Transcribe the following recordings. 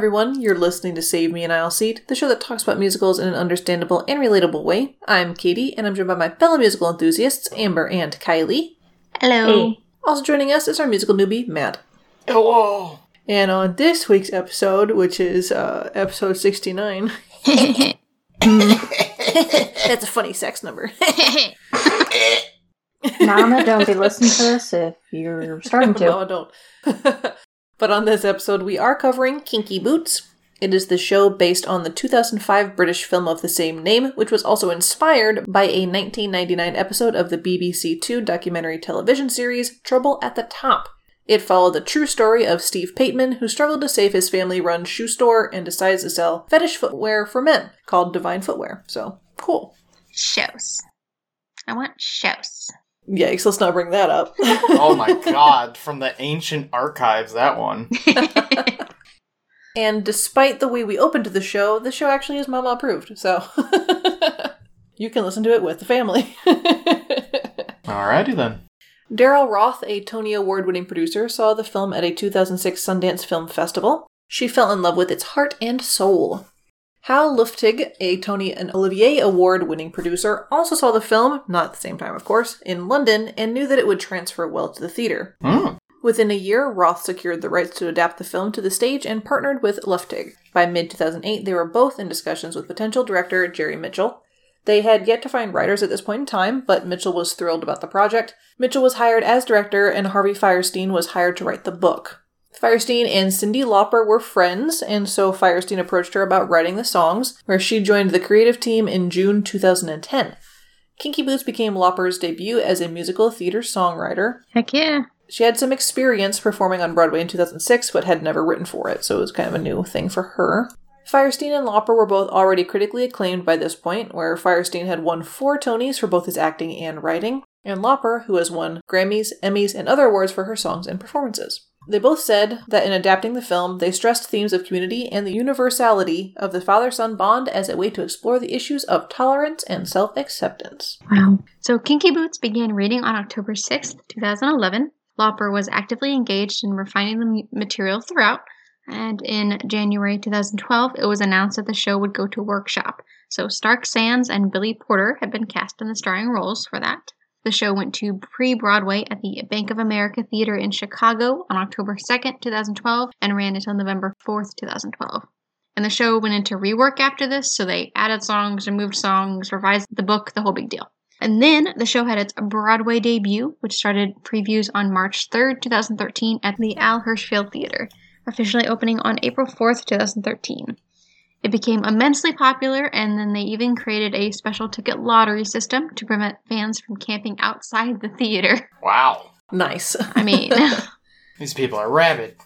everyone. You're listening to Save Me an Aisle Seat, the show that talks about musicals in an understandable and relatable way. I'm Katie, and I'm joined by my fellow musical enthusiasts, Amber and Kylie. Hello. Also joining us is our musical newbie, Matt. Hello. And on this week's episode, which is uh, episode 69, that's a funny sex number. Mama, don't be listening to this if you're starting to. no, don't. but on this episode, we are covering Kinky Boots. It is the show based on the 2005 British film of the same name, which was also inspired by a 1999 episode of the BBC Two documentary television series Trouble at the Top. It followed the true story of Steve Pateman, who struggled to save his family run shoe store and decides to sell fetish footwear for men called Divine Footwear. So, cool. Shows. I want shows. Yikes, let's not bring that up. Oh my god, from the ancient archives, that one. And despite the way we opened the show, the show actually is mama approved, so you can listen to it with the family. Alrighty then. Daryl Roth, a Tony Award winning producer, saw the film at a 2006 Sundance Film Festival. She fell in love with its heart and soul. Hal Luftig, a Tony and Olivier Award winning producer, also saw the film, not at the same time of course, in London and knew that it would transfer well to the theater. Hmm. Within a year, Roth secured the rights to adapt the film to the stage and partnered with Luftig. By mid 2008, they were both in discussions with potential director Jerry Mitchell. They had yet to find writers at this point in time, but Mitchell was thrilled about the project. Mitchell was hired as director, and Harvey Fierstein was hired to write the book. Fierstein and Cyndi Lauper were friends, and so Fierstein approached her about writing the songs, where she joined the creative team in June 2010. Kinky Boots became Lauper's debut as a musical theater songwriter. Heck yeah. She had some experience performing on Broadway in 2006, but had never written for it, so it was kind of a new thing for her. Fierstein and Lauper were both already critically acclaimed by this point, where Fierstein had won four Tonys for both his acting and writing, and Lauper, who has won Grammys, Emmys, and other awards for her songs and performances. They both said that in adapting the film, they stressed themes of community and the universality of the father son bond as a way to explore the issues of tolerance and self acceptance. Wow. So Kinky Boots began reading on October 6th, 2011. Lauper was actively engaged in refining the material throughout, and in January 2012, it was announced that the show would go to workshop. So Stark Sands and Billy Porter had been cast in the starring roles for that. The show went to pre Broadway at the Bank of America Theater in Chicago on October 2nd, 2012, and ran until November 4th, 2012. And the show went into rework after this, so they added songs, removed songs, revised the book, the whole big deal. And then the show had its Broadway debut, which started previews on March 3rd, 2013, at the Al Hirschfeld Theater, officially opening on April 4th, 2013. It became immensely popular, and then they even created a special ticket lottery system to prevent fans from camping outside the theater. Wow. Nice. I mean, These people are rabid.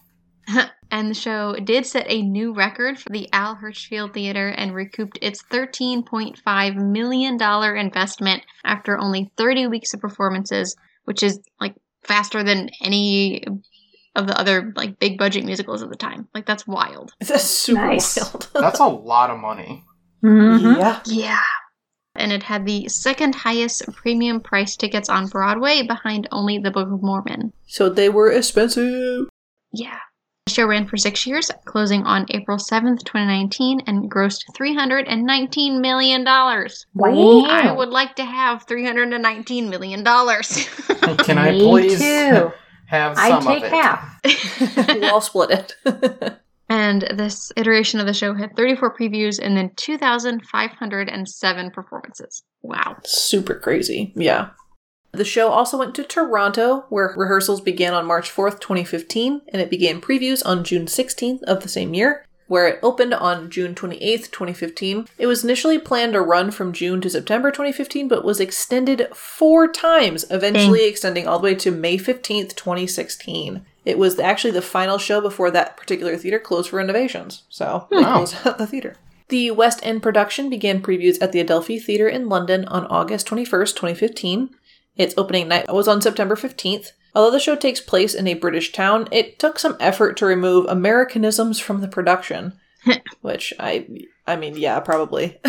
and the show did set a new record for the Al Hirschfeld Theater and recouped its $13.5 million investment after only 30 weeks of performances, which is like faster than any of the other like big budget musicals at the time. Like that's wild. That's super Nice. wild. That's a lot of money. Mhm. Yeah. Yeah. And it had the second highest premium price tickets on Broadway behind only The Book of Mormon. So they were expensive. Yeah. The show ran for six years, closing on April 7th, 2019, and grossed $319 million. Wow. I would like to have $319 million. Can I Me please too. have I'd take of it? half. we'll all split it. and this iteration of the show had 34 previews and then 2,507 performances. Wow. super crazy. Yeah. The show also went to Toronto, where rehearsals began on March 4th, 2015, and it began previews on June 16th of the same year, where it opened on June 28th, 2015. It was initially planned to run from June to September 2015, but was extended four times, eventually extending all the way to May 15th, 2016. It was actually the final show before that particular theater closed for renovations, so hmm. they Wow. closed out the theater. The West End production began previews at the Adelphi Theatre in London on August 21st, 2015. Its opening night was on September 15th. Although the show takes place in a British town, it took some effort to remove Americanisms from the production. which I I mean, yeah, probably.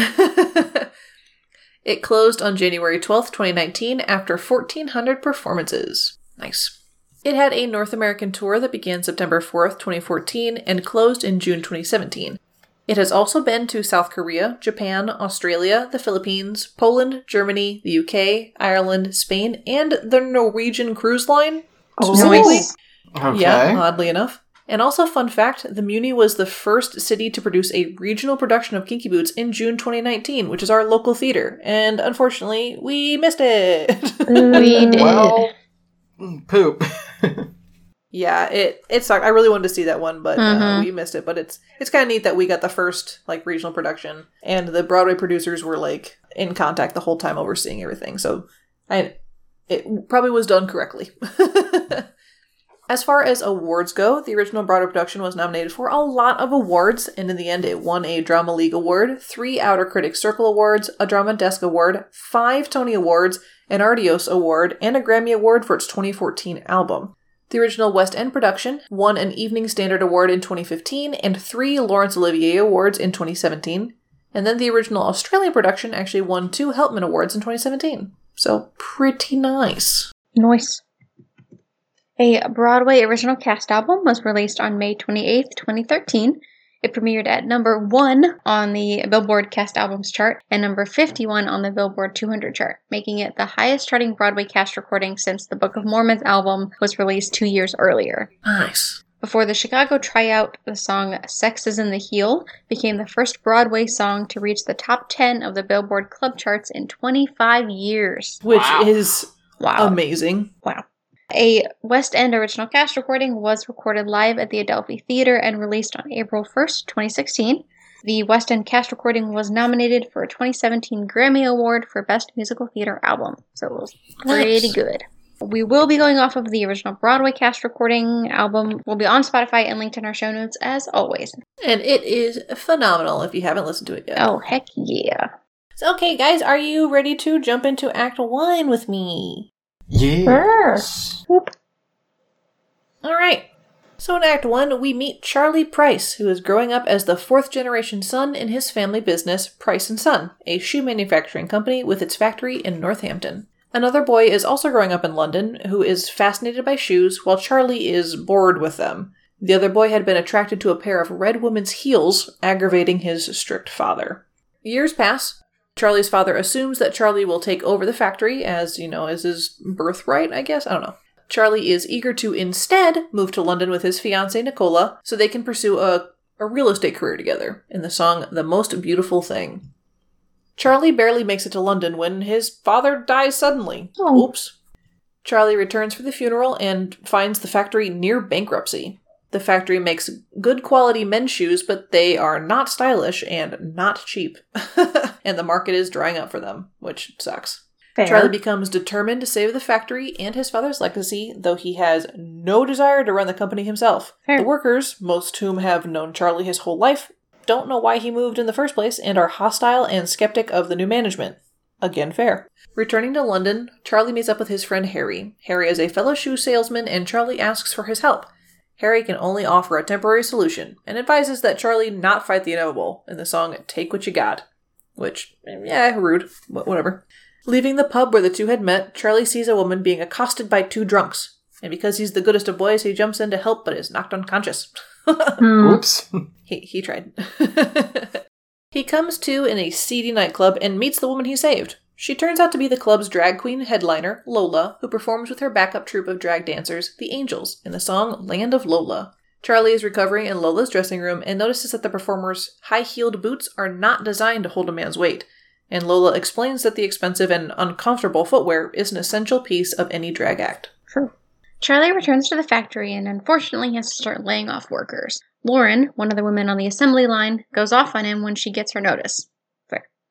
it closed on January 12th, 2019 after 1400 performances. Nice. It had a North American tour that began September 4th, 2014, and closed in June 2017. It has also been to South Korea, Japan, Australia, the Philippines, Poland, Germany, the UK, Ireland, Spain, and the Norwegian Cruise Line. Specifically. Nice. Okay. Yeah, oddly enough. And also, fun fact the Muny was the first city to produce a regional production of Kinky Boots in June 2019, which is our local theater. And unfortunately, we missed it. We did. Well, mm, poop. yeah, it it sucked. I really wanted to see that one, but uh, Mhm. we missed it. But it's it's kind of neat that we got the first like regional production, and the Broadway producers were like in contact the whole time overseeing everything. So I it probably was done correctly. As far as awards go, the original Broadway production was nominated for a lot of awards, and in the end, it won a Drama League Award, three Outer Critics Circle Awards, a Drama Desk Award, five Tony Awards, an Artios Award, and a Grammy Award for its 2014 album. The original West End production won an Evening Standard Award in 2015 and three Laurence Olivier Awards in 2017. And then the original Australian production actually won two Helpman Awards in 2017. So, pretty nice. Nice. A Broadway original cast album was released on May 28th, 2013. It premiered at number 1 on the Billboard Cast Albums chart and number 51 on the Billboard 200 chart, making it the highest charting Broadway cast recording since the Book of Mormon's album was released two years earlier. Nice. Before the Chicago tryout, the song Sex is in the Heel became the first Broadway song to reach the top 10 of the Billboard Club charts in 25 years. Which Wow. is Wow. amazing. Wow. A West End original cast recording was recorded live at the Adelphi Theater and released on April 1st, 2016. The West End cast recording was nominated for a 2017 Grammy Award for Best Musical Theater Album, so it was pretty Nice. good. We will be going off of the original Broadway cast recording album. will be on Spotify and linked in our show notes as always. And it is phenomenal if you haven't listened to it yet. Oh, heck yeah. So, okay, guys, are you ready to jump into Act 1 with me? Yes. All right. So, in Act 1, we meet Charlie Price, who is growing up as the fourth generation son in his family business, Price and Son, a shoe manufacturing company with its factory in Northampton. Another boy is also growing up in London, who is fascinated by shoes, while Charlie is bored with them. The other boy had been attracted to a pair of red woman's heels, aggravating his strict father. Years pass. Charlie's father assumes that Charlie will take over the factory, as, you know, as his birthright, I guess? I don't know. Charlie is eager to instead move to London with his fiancee Nicola so they can pursue a, a real estate career together in the song The Most Beautiful Thing. Charlie barely makes it to London when his father dies suddenly. Oh. Oops. Charlie returns for the funeral and finds the factory near bankruptcy. The factory makes good quality men's shoes, but they are not stylish and not cheap. and the market is drying up for them, which sucks. Fair. Charlie becomes determined to save the factory and his father's legacy, though he has no desire to run the company himself. Fair. The workers, most whom have known Charlie his whole life, don't know why he moved in the first place and are hostile and skeptic of the new management. Again, fair. Returning to London, Charlie meets up with his friend Harry. Harry is a fellow shoe salesman, and Charlie asks for his help. Harry can only offer a temporary solution and advises that Charlie not fight the inevitable in the song Take What You Got. Which, yeah, rude. Wh- Whatever. Leaving the pub where the two had met, Charlie sees a woman being accosted by two drunks. And because he's the goodest of boys, he jumps in to help but is knocked unconscious. Hmm. Oops. he, he tried. he comes to in a seedy nightclub and meets the woman he saved. She turns out to be the club's drag queen headliner, Lola, who performs with her backup troupe of drag dancers, the Angels, in the song Land of Lola. Charlie is recovering in Lola's dressing room and notices that the performer's high heeled boots are not designed to hold a man's weight. And Lola explains that the expensive and uncomfortable footwear is an essential piece of any drag act. True. Charlie returns to the factory and unfortunately has to start laying off workers. Lauren, one of the women on the assembly line, goes off on him when she gets her notice.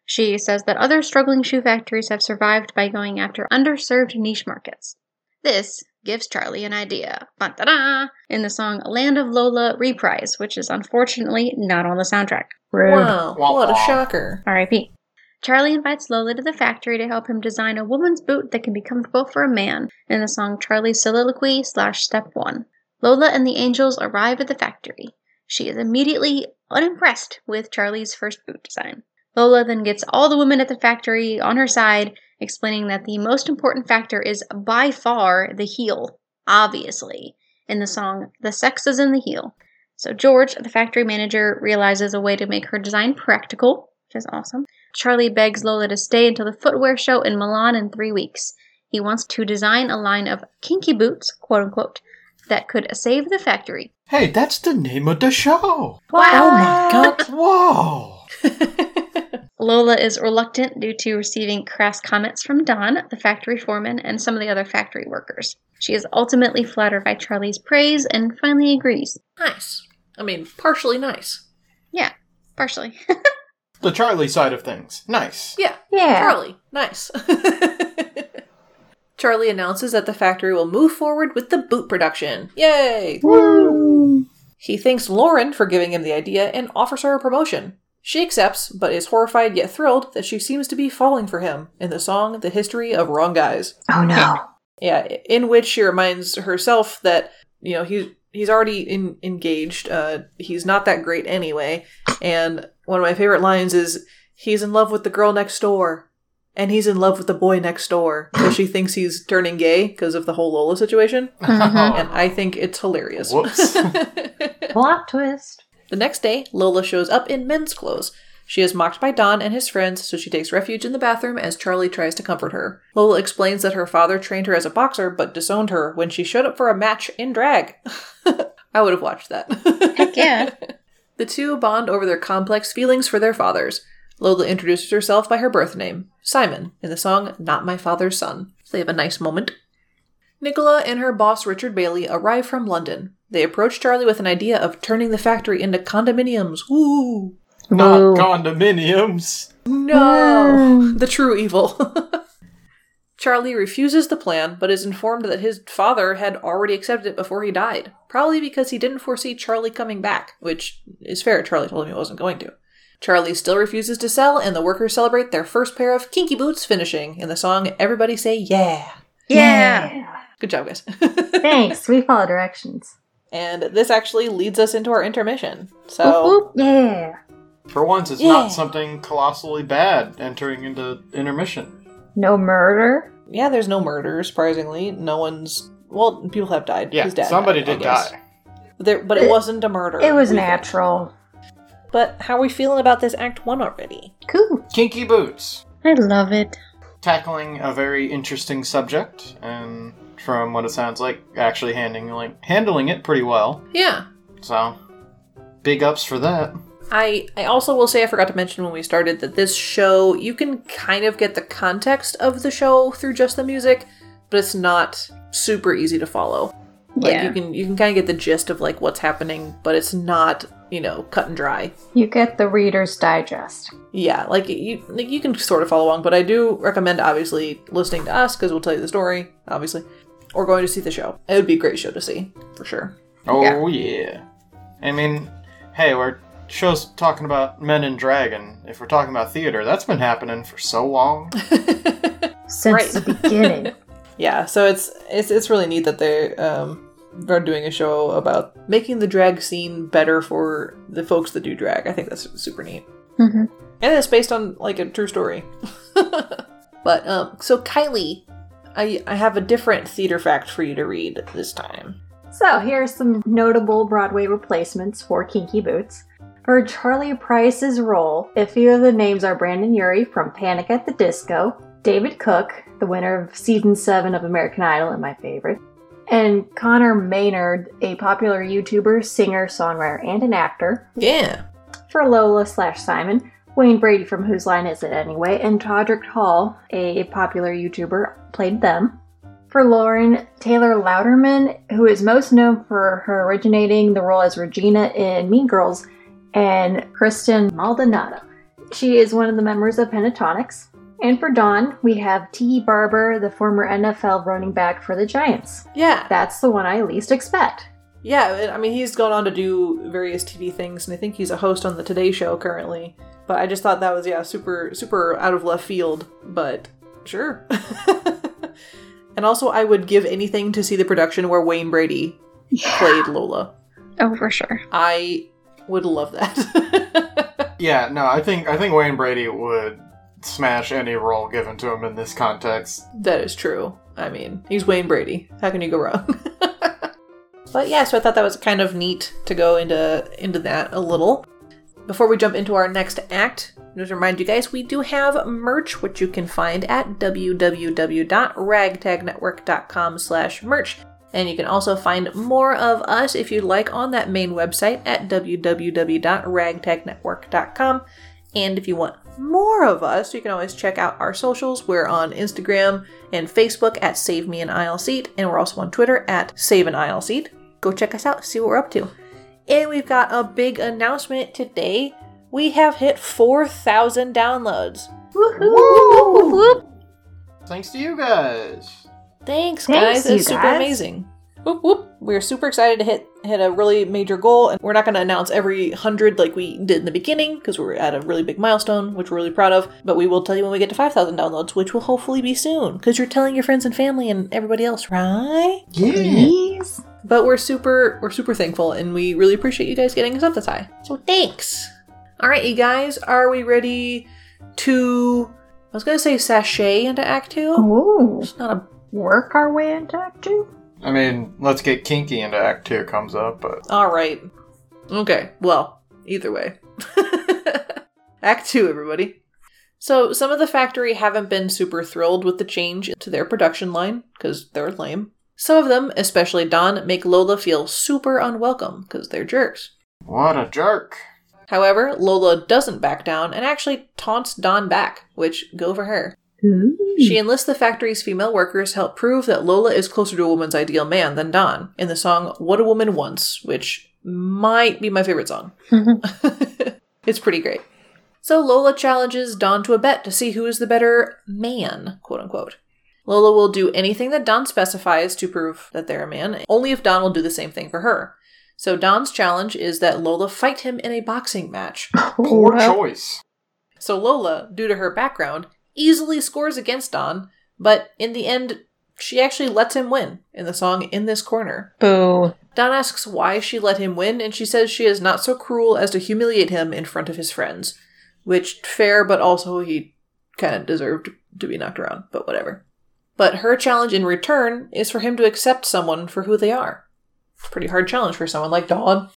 Fair. She says that other struggling shoe factories have survived by going after underserved niche markets. This gives Charlie an idea. Ba-da-da! In the song Land of Lola Reprise, which is unfortunately not on the soundtrack. Rude. Wow, what a shocker. R.I.P. Charlie invites Lola to the factory to help him design a woman's boot that can be comfortable for a man in the song Charlie's Soliloquy slash Step 1. Lola and the angels arrive at the factory. She is immediately unimpressed with Charlie's first boot design. Lola then gets all the women at the factory on her side, explaining that the most important factor is by far the heel. obviously, in the song The Sex is in the Heel. So George, the factory manager, realizes a way to make her design practical, which is awesome. Charlie begs Lola to stay until the footwear show in Milan in three weeks. He wants to design a line of kinky boots, quote unquote, that could save the factory. Hey, that's the name of the show. Wow! Oh my god. Whoa. Lola is reluctant due to receiving crass comments from Don, the factory foreman, and some of the other factory workers. She is ultimately flattered by Charlie's praise and finally agrees. nice. I mean, partially nice. Yeah, partially. The Charlie side of things. Nice. Yeah. Yeah. Charlie, nice. Charlie announces that the factory will move forward with the boot production. Yay! Woo. He thanks Lauren for giving him the idea and offers her a promotion. She accepts, but is horrified yet thrilled that she seems to be falling for him in the song The History of Wrong Guys. Oh no. Yeah, in which she reminds herself that, you know, he's he's already in, engaged. Uh, he's not that great anyway. And one of my favorite lines is, he's in love with the girl next door. And he's in love with the boy next door. Because she thinks he's turning gay because of the whole Lola situation. Mhm. And I think it's hilarious. Whoops. Plot twist. The next day, Lola shows up in men's clothes. She is mocked by Don and his friends, so she takes refuge in the bathroom as Charlie tries to comfort her. Lola explains that her father trained her as a boxer but disowned her when she showed up for a match in drag. I would have watched that. Heck yeah. The two bond over their complex feelings for their fathers. Lola introduces herself by her birth name, Simon, in the song Not My Father's Son. They have a nice moment. Nicola and her boss Richard Bailey arrive from London. They approach Charlie with an idea of turning the factory into condominiums. Woo! Not Woo. condominiums. No! the true evil. Charlie refuses the plan, but is informed that his father had already accepted it before he died. Probably because he didn't foresee Charlie coming back, which is fair. Charlie told him he wasn't going to. Charlie still refuses to sell, and the workers celebrate their first pair of kinky boots finishing in the song Everybody Say Yeah. Yeah. Good job, guys. Thanks. We follow directions. And this actually leads us into our intermission. So. Yeah. For once, it's Yeah. not something colossally bad entering into intermission. No murder. yeah, there's no murder, surprisingly. No one's. Well, people have died. Yeah, His dad somebody died, I did guess. die. There, but it, It- wasn't a murder. It was we think. natural. But how are we feeling about this Act 1 already? Cool. Kinky Boots. I love it. Tackling a very interesting subject, and from what it sounds like, actually handling handling it pretty well. Yeah. So, big ups for that. I, I also will say I forgot to mention when we started that this show, you can kind of get the context of the show through just the music, but it's not super easy to follow. Like Yeah. you can you can kind of get the gist of like what's happening, but it's not, you know, cut and dry. You get the Reader's Digest. Yeah, like you like you can sort of follow along, but I do recommend obviously listening to us because we'll tell you the story, obviously, or going to see the show. It would be a great show to see for sure. Oh yeah. I mean, hey, we're shows talking about men in drag, and dragon. If we're talking about theater, that's been happening for so long. Since Right. the beginning. Yeah, so it's it's it's really neat that they um are doing a show about making the drag scene better for the folks that do drag. I think that's super neat. Mhm. And it's based on like a true story. but um so Kylie, I I have a different theater fact for you to read this time. So here are some notable Broadway replacements for Kinky Boots. For Charlie Price's role, a few of the names are Brendon Urie from Panic at the Disco, David Cook, the winner of season 7 of American Idol and my favorite, and Conor Maynard, a popular YouTuber, singer, songwriter, and an actor. Yeah. For Lola slash Simon, Wayne Brady from Whose Line Is It Anyway, and Todrick Hall, a popular YouTuber, played them. For Lauren, Taylor Louderman, who is most known for her originating the role as Regina in Mean Girls, and Kirstin Maldonado. She is one of the members of Pentatonix. And for Don, we have T. Barber, the former NFL running back for the Giants. Yeah. That's the one I least expect. Yeah, I mean, he's gone on to do various TV things, and I think he's a host on the Today Show currently. But I just thought that was, yeah, super, super out of left field, but sure. and also, I would give anything to see the production where Wayne Brady played Lola. Oh, for sure. I would love that. yeah, no, I think I think Wayne Brady would smash any role given to him in this context. that is true. I mean, he's Wayne Brady. How can you go wrong? but yeah, so I thought that was kind of neat to go into into that a little. Before we jump into our next act, just remind you guys, we do have merch, which you can find at www.ragtagnetwork.com slash merch. And you can also find more of us if you'd like on that main website at www.ragtagnetwork.com. And if you want more of us, you can always check out our socials. We're on Instagram and Facebook at Save Me an Aisle Seat, and we're also on Twitter at Save an Aisle Seat. Go check us out, see what we're up to. And we've got a big announcement today. We have hit 4,000 downloads. Woohoo! Thanks to you guys. Thanks, Thanks, guys. you It's super guys. amazing. Whoop, whoop. We're super excited to hit hit a really major goal, and we're not going to announce every hundred like we did in the beginning because we're at a really big milestone, which we're really proud of. But we will tell you when we get to five thousand downloads, which will hopefully be soon because you're telling your friends and family and everybody else, right? Yeah. Please. But we're super we're super thankful, and we really appreciate you guys getting us up this high. So thanks. All right, you guys, are we ready to? I was gonna say sachet into Act Two. Ooh. It's not a Work our way into Act Two? I mean, let's get kinky into Act 2 comes up, but All right. Okay. Well, either way. Act 2, everybody. So, some of the factory haven't been super thrilled with the change to their production line because they're lame. Some of them, especially Don, make Lola feel super unwelcome because they're jerks. what a jerk. However, Lola doesn't back down and actually taunts Don back, which go for her. Ooh. She enlists the factory's female workers to help prove that Lola is closer to a woman's ideal man than Don in the song What a Woman Wants, which might be my favorite song. it's pretty great. So Lola challenges Don to a bet to see who is the better man, quote unquote. Lola will do anything that Don specifies to prove that they're a man, only if Don will do the same thing for her. So Don's challenge is that Lola fight him in a boxing match. Poor choice. So Lola, due to her background, easily scores against Don, but in the end, she actually lets him win in the song In This Corner. Boo. Don asks why she let him win, and she says she is not so cruel as to humiliate him in front of his friends. Which, fair, but also he kind of deserved to be knocked around, but whatever. But her challenge in return is for him to accept someone for who they are. Pretty hard challenge for someone like Don.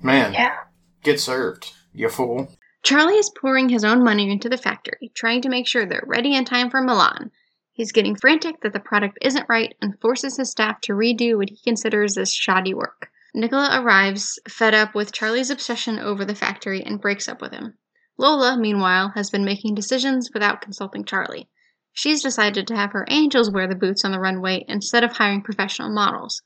Man, Yeah. get served, you fool. Charlie is pouring his own money into the factory, trying to make sure they're ready in time for Milan. He's getting frantic that the product isn't right and forces his staff to redo what he considers as shoddy work. Nicola arrives, fed up with Charlie's obsession over the factory, and breaks up with him. Lola, meanwhile, has been making decisions without consulting Charlie. She's decided to have her angels wear the boots on the runway instead of hiring professional models.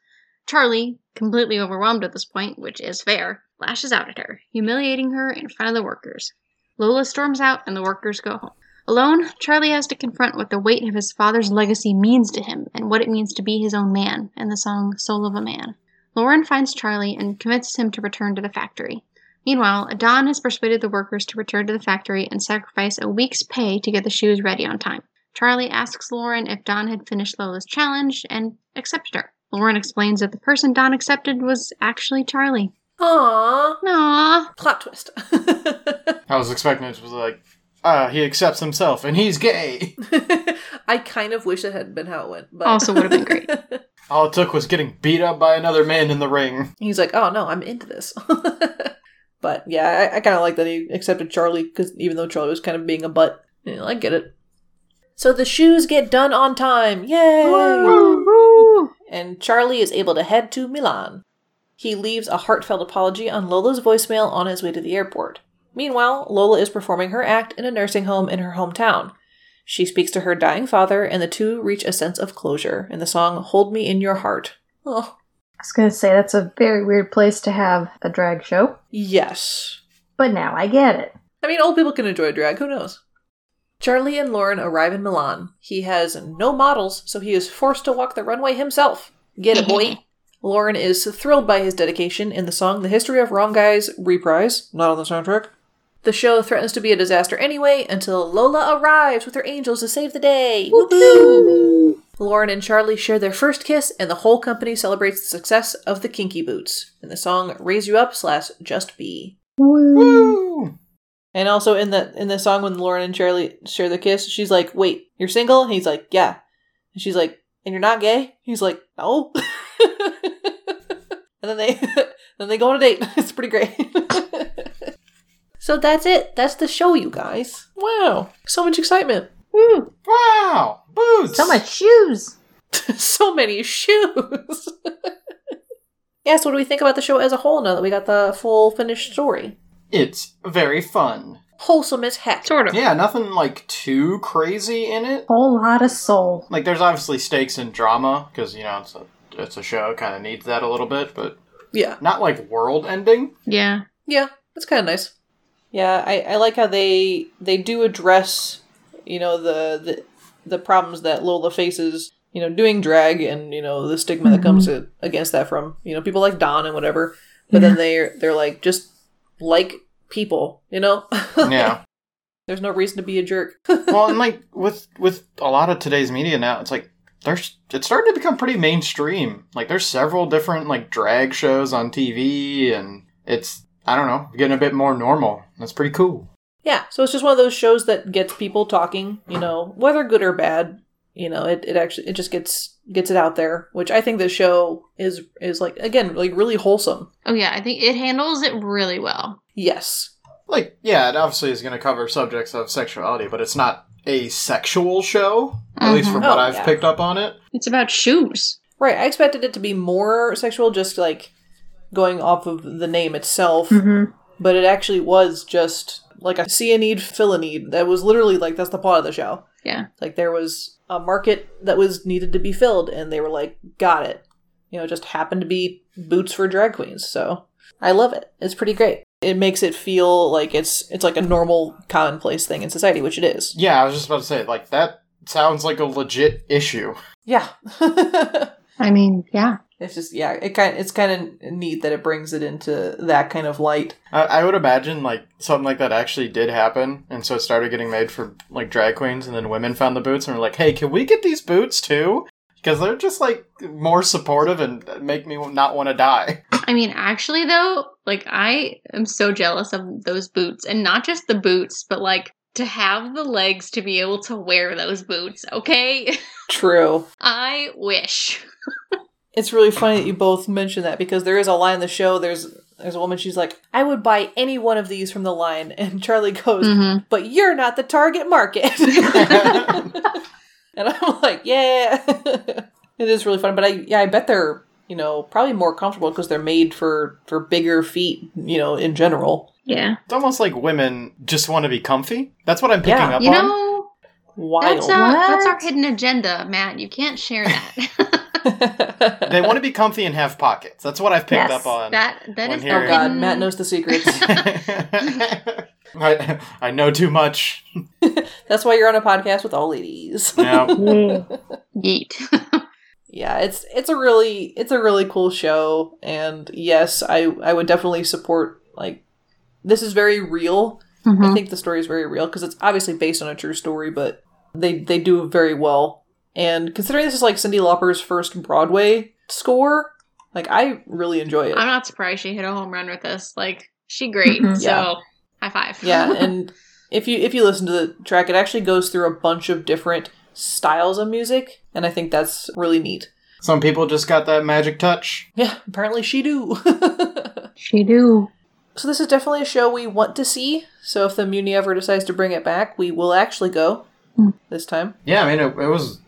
Charlie, completely overwhelmed at this point, which is fair, lashes out at her, humiliating her in front of the workers. Lola storms out and the workers go home. Alone, Charlie has to confront what the weight of his father's legacy means to him and what it means to be his own man in the song Soul of a Man. Lauren finds Charlie and convinces him to return to the factory. Meanwhile, Don has persuaded the workers to return to the factory and sacrifice a week's pay to get the shoes ready on time. Charlie asks Lauren if Don had finished Lola's challenge and accepted her. Lauren explains that the person Don accepted was actually Charlie. Aww. Aww. Plot twist. I was expecting it was like, ah, he accepts himself and he's gay. I kind of wish it had been how it went, but Also would've been great. All it took was getting beat up by another man in the ring. He's like, "Oh no, I'm into this." but yeah, I, I kind of like that he accepted Charlie because even though Charlie was kind of being a butt, you know, I get it. So the shoes get done on time, yay! And Charlie is able to head to Milan. He leaves a heartfelt apology on Lola's voicemail on his way to the airport. Meanwhile, Lola is performing her act in a nursing home in her hometown. She speaks to her dying father, and the two reach a sense of closure in the song Hold Me in Your Heart. Oh, I was gonna say that's a very weird place to have a drag show, yes. but now I get it. I mean, old people can enjoy drag, who knows? Charlie and Lauren arrive in Milan. He has no models, so he is forced to walk the runway himself. Get it, boy. Lauren is thrilled by his dedication in the song The History of Wrong Guys reprise, not on the soundtrack. The show threatens to be a disaster anyway until Lola arrives with her angels to save the day. Woohoo! Lauren and Charlie share their first kiss, and the whole company celebrates the success of the Kinky Boots in the song "Raise You Up" slash "Just Be." Woo! And also in the in the song when Lauren and Charlie share the kiss, she's like, "Wait, you're single?" And he's like, "Yeah." And she's like, and you're not gay?" He's like, "No." and then they then they go on a date. It's pretty great. so that's it. That's the show, you guys. Wow, so much excitement. Woo. Wow, boots. So much shoes. so many shoes. yeah, so what do we think about the show as a whole now that we got the full finished story? It's very fun. Wholesome as heck. Sort of. Yeah, nothing like too crazy in it. Whole lot of soul. Like, there's obviously stakes and drama because you know it's a it's a show, kind of needs that a little bit, but Yeah. not like world ending. Yeah. Yeah, that's kind of nice. Yeah, I, I like how they they do address, you know, the, the the problems that Lola faces, you know, doing drag and you know the stigma that comes mm-hmm. to, against that from you know people like Don and whatever. But then they're they're like just like people, you know. Yeah. There's no reason to be a jerk. well, and like with with a lot of today's media now, it's like there's it's starting to become pretty mainstream. Like there's several different like drag shows on TV, and it's I don't know getting a bit more normal. That's pretty cool. Yeah, so it's just one of those shows that gets people talking, you know, whether good or bad. You know, it, it actually it just gets gets it out there, which I think the show is is like again like really wholesome. Oh yeah, I think it handles it really well. Yes. Like yeah, it obviously is going to cover subjects of sexuality, but it's not a sexual show. At least from what Oh, I've yeah. picked up on it. It's about shoes. Right, I expected it to be more sexual just like going off of the name itself, Mm-hmm. but it actually was just like a see a need, fill a need. That was literally like that's the plot of the show. Yeah. Like there was a market that was needed to be filled and they were like, got it. You know, it just happened to be boots for drag queens. So I love it. It's pretty great. It makes it feel like it's it's like a normal commonplace thing in society, which it is. Yeah, I was just about to say like that sounds like a legit issue. Yeah. I mean, yeah. It's just yeah, it kind it's kind of neat that it brings it into that kind of light. I, I would imagine like something like that actually did happen, and so it started getting made for like drag queens, and then women found the boots and were like, "Hey, can we get these boots too?" Because they're just like more supportive and make me not want to die. I mean, actually, though, like, I am so jealous of those boots. And not just the boots, but like to have the legs to be able to wear those boots, okay? True. I wish. It's really funny that you both mentioned that because there is a line in the show. There's there's a woman. She's like, "I would buy any one of these from the line," and Charlie goes, Mm-hmm. "But you're not the target market." and I'm like, "Yeah, it is really fun." But I yeah, I bet they're you know probably more comfortable because they're made for for bigger feet. You know, in general. Yeah. It's almost like women just want to be comfy. That's what I'm picking Yeah. up You on. know, Wild. that's, uh, that's our hidden agenda, Matt. You can't share that. They want to be comfy and have pockets. That's what I've picked Yes. up on. that that When is hearing- oh God, Matt knows the secrets. I, I know too much. That's why you're on a podcast with all ladies. Yeah. Yeah. Yeet. yeah it's it's a really it's a really cool show and yes i i would definitely support like this is very real i Mhm. think the story is very real because it's obviously based on a true story but they they do very well and considering this is like cyndi lauper's first broadway score like i really enjoy it I'm not surprised she hit a home run with this. Like, she great. Mhm. So, Yeah. high five. yeah and if you if you listen to the track it actually goes through a bunch of different styles of music and i think that's really neat Some people just got that magic touch. yeah apparently she do She do. So this is definitely a show we want to see. So if the Muny ever decides to bring it back, we will actually go Hmm. this time. Yeah, I mean, it, it was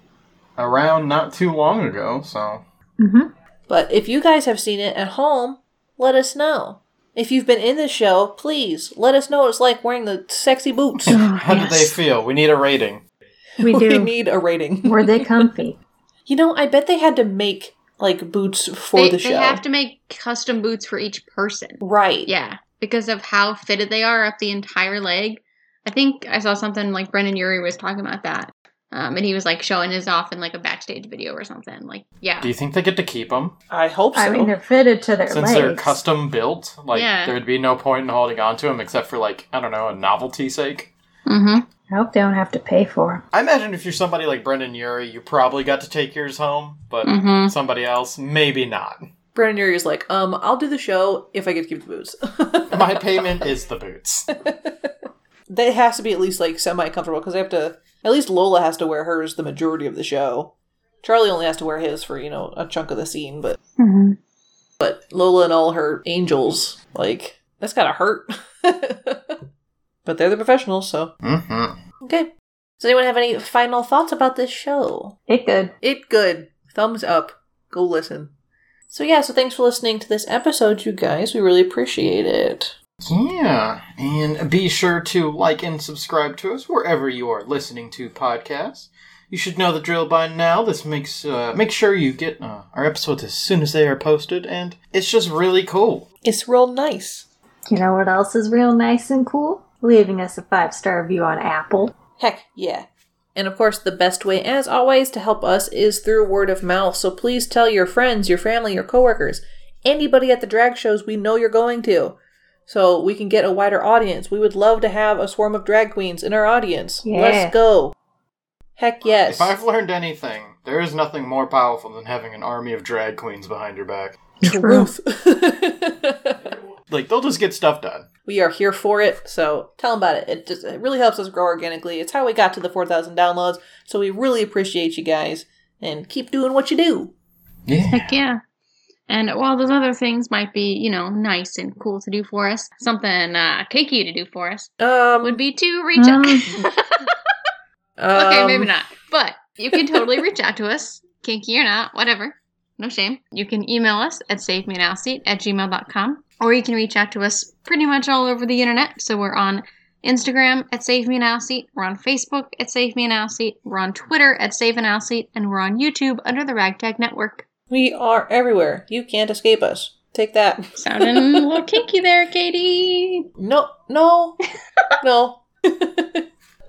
around not too long ago, so. Mm-hmm. But if you guys have seen it at home, let us know. If you've been in the show, please let us know what it's like wearing the sexy boots. How did they feel? We need a rating. We do. We need a rating. Were they comfy? You know, I bet they had to make like boots for they, the show. they have to make custom boots for each person. right. Yeah, because of how fitted they are up the entire leg. I think I saw something like Brendon Urie was talking about that. Um, and he was like showing his off in like a backstage video or something. Like, yeah. Do you think they get to keep them? I hope so. I mean, they're fitted to their Since legs. they're custom built? Like, Yeah. there would be no point in holding on to them except for, like, I don't know, a novelty sake. Mm-hmm. I hope they don't have to pay for 'em. I imagine if you're somebody like Brendon Urie, you probably got to take yours home, but Mm-hmm. somebody else, maybe not. Brendon Urie is like, um, I'll do the show if I get to keep the boots. My payment is the boots. That has to be at least like semi comfortable because I have to. At least Lola has to wear hers the majority of the show. Charlie only has to wear his for, you know, a chunk of the scene, but hmm but Lola and all her angels, like, that's gotta hurt. but they're the professionals, so. Mm-hmm. Okay. Does anyone have any final thoughts about this show? It good. It good. Thumbs up. Go listen. So yeah, so thanks for listening to this episode, you guys. We really appreciate it. Yeah, and be sure to like and subscribe to us wherever you are listening to podcasts. You should know the drill by now. This makes uh, make sure you get uh, our episodes as soon as they are posted, and it's just really cool. It's real nice. You know what else is real nice and cool? Leaving us a five star review on Apple. Heck yeah. And of course, the best way, as always, to help us is through word of mouth. So please tell your friends, your family, your coworkers, anybody at the drag shows we know you're going to. So we can get a wider audience. We would love to have a swarm of drag queens in our audience. Yeah. Let's go. Heck yes. If I've learned anything, there is nothing more powerful than having an army of drag queens behind your back. Truth. Like they'll just get stuff done. we are here for it. So tell them about it. It just it really helps us grow organically. It's how we got to the 4,000 downloads. So we really appreciate you guys and keep doing what you do. Yeah. Heck yeah. And while those other things might be, you know, nice and cool to do for us, something uh, kinky to do for us Um, would be to reach out. okay, um, maybe not. But you can totally reach out to us, kinky or not, whatever. No shame. You can email us at savemeanaisleseat at gmail.com, or you can reach out to us pretty much all over the internet. So we're on Instagram at Save Me an Aisle Seat, we're on Facebook at Save Me an Aisle Seat, we're on Twitter at Save an Aisle Seat, and we're on YouTube under the Ragtag Network. We are everywhere. You can't escape us. Take that. Sounding a little kinky there, Katie. No, no, no.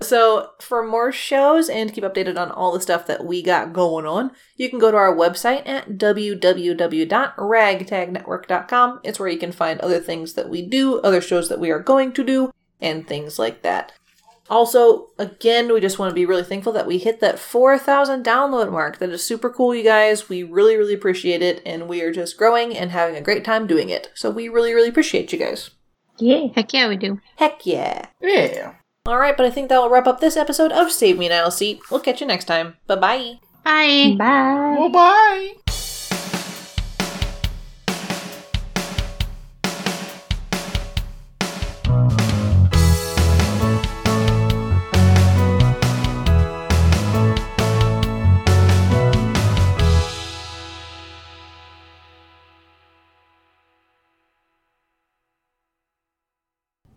so, for more shows and keep updated on all the stuff that we got going on, you can go to our website at www.ragtagnetwork.com. It's where you can find other things that we do, other shows that we are going to do, and things like that. Also, again, we just want to be really thankful that we hit that 4,000 download mark. That is super cool, you guys. We really, really appreciate it, and we are just growing and having a great time doing it. So, we really, really appreciate you guys. Yeah. Heck yeah, we do. Heck yeah. Yeah. All right, but I think that will wrap up this episode of Save Me an Aisle Seat. We'll catch you next time. Bye bye. Bye. Bye. Well, bye.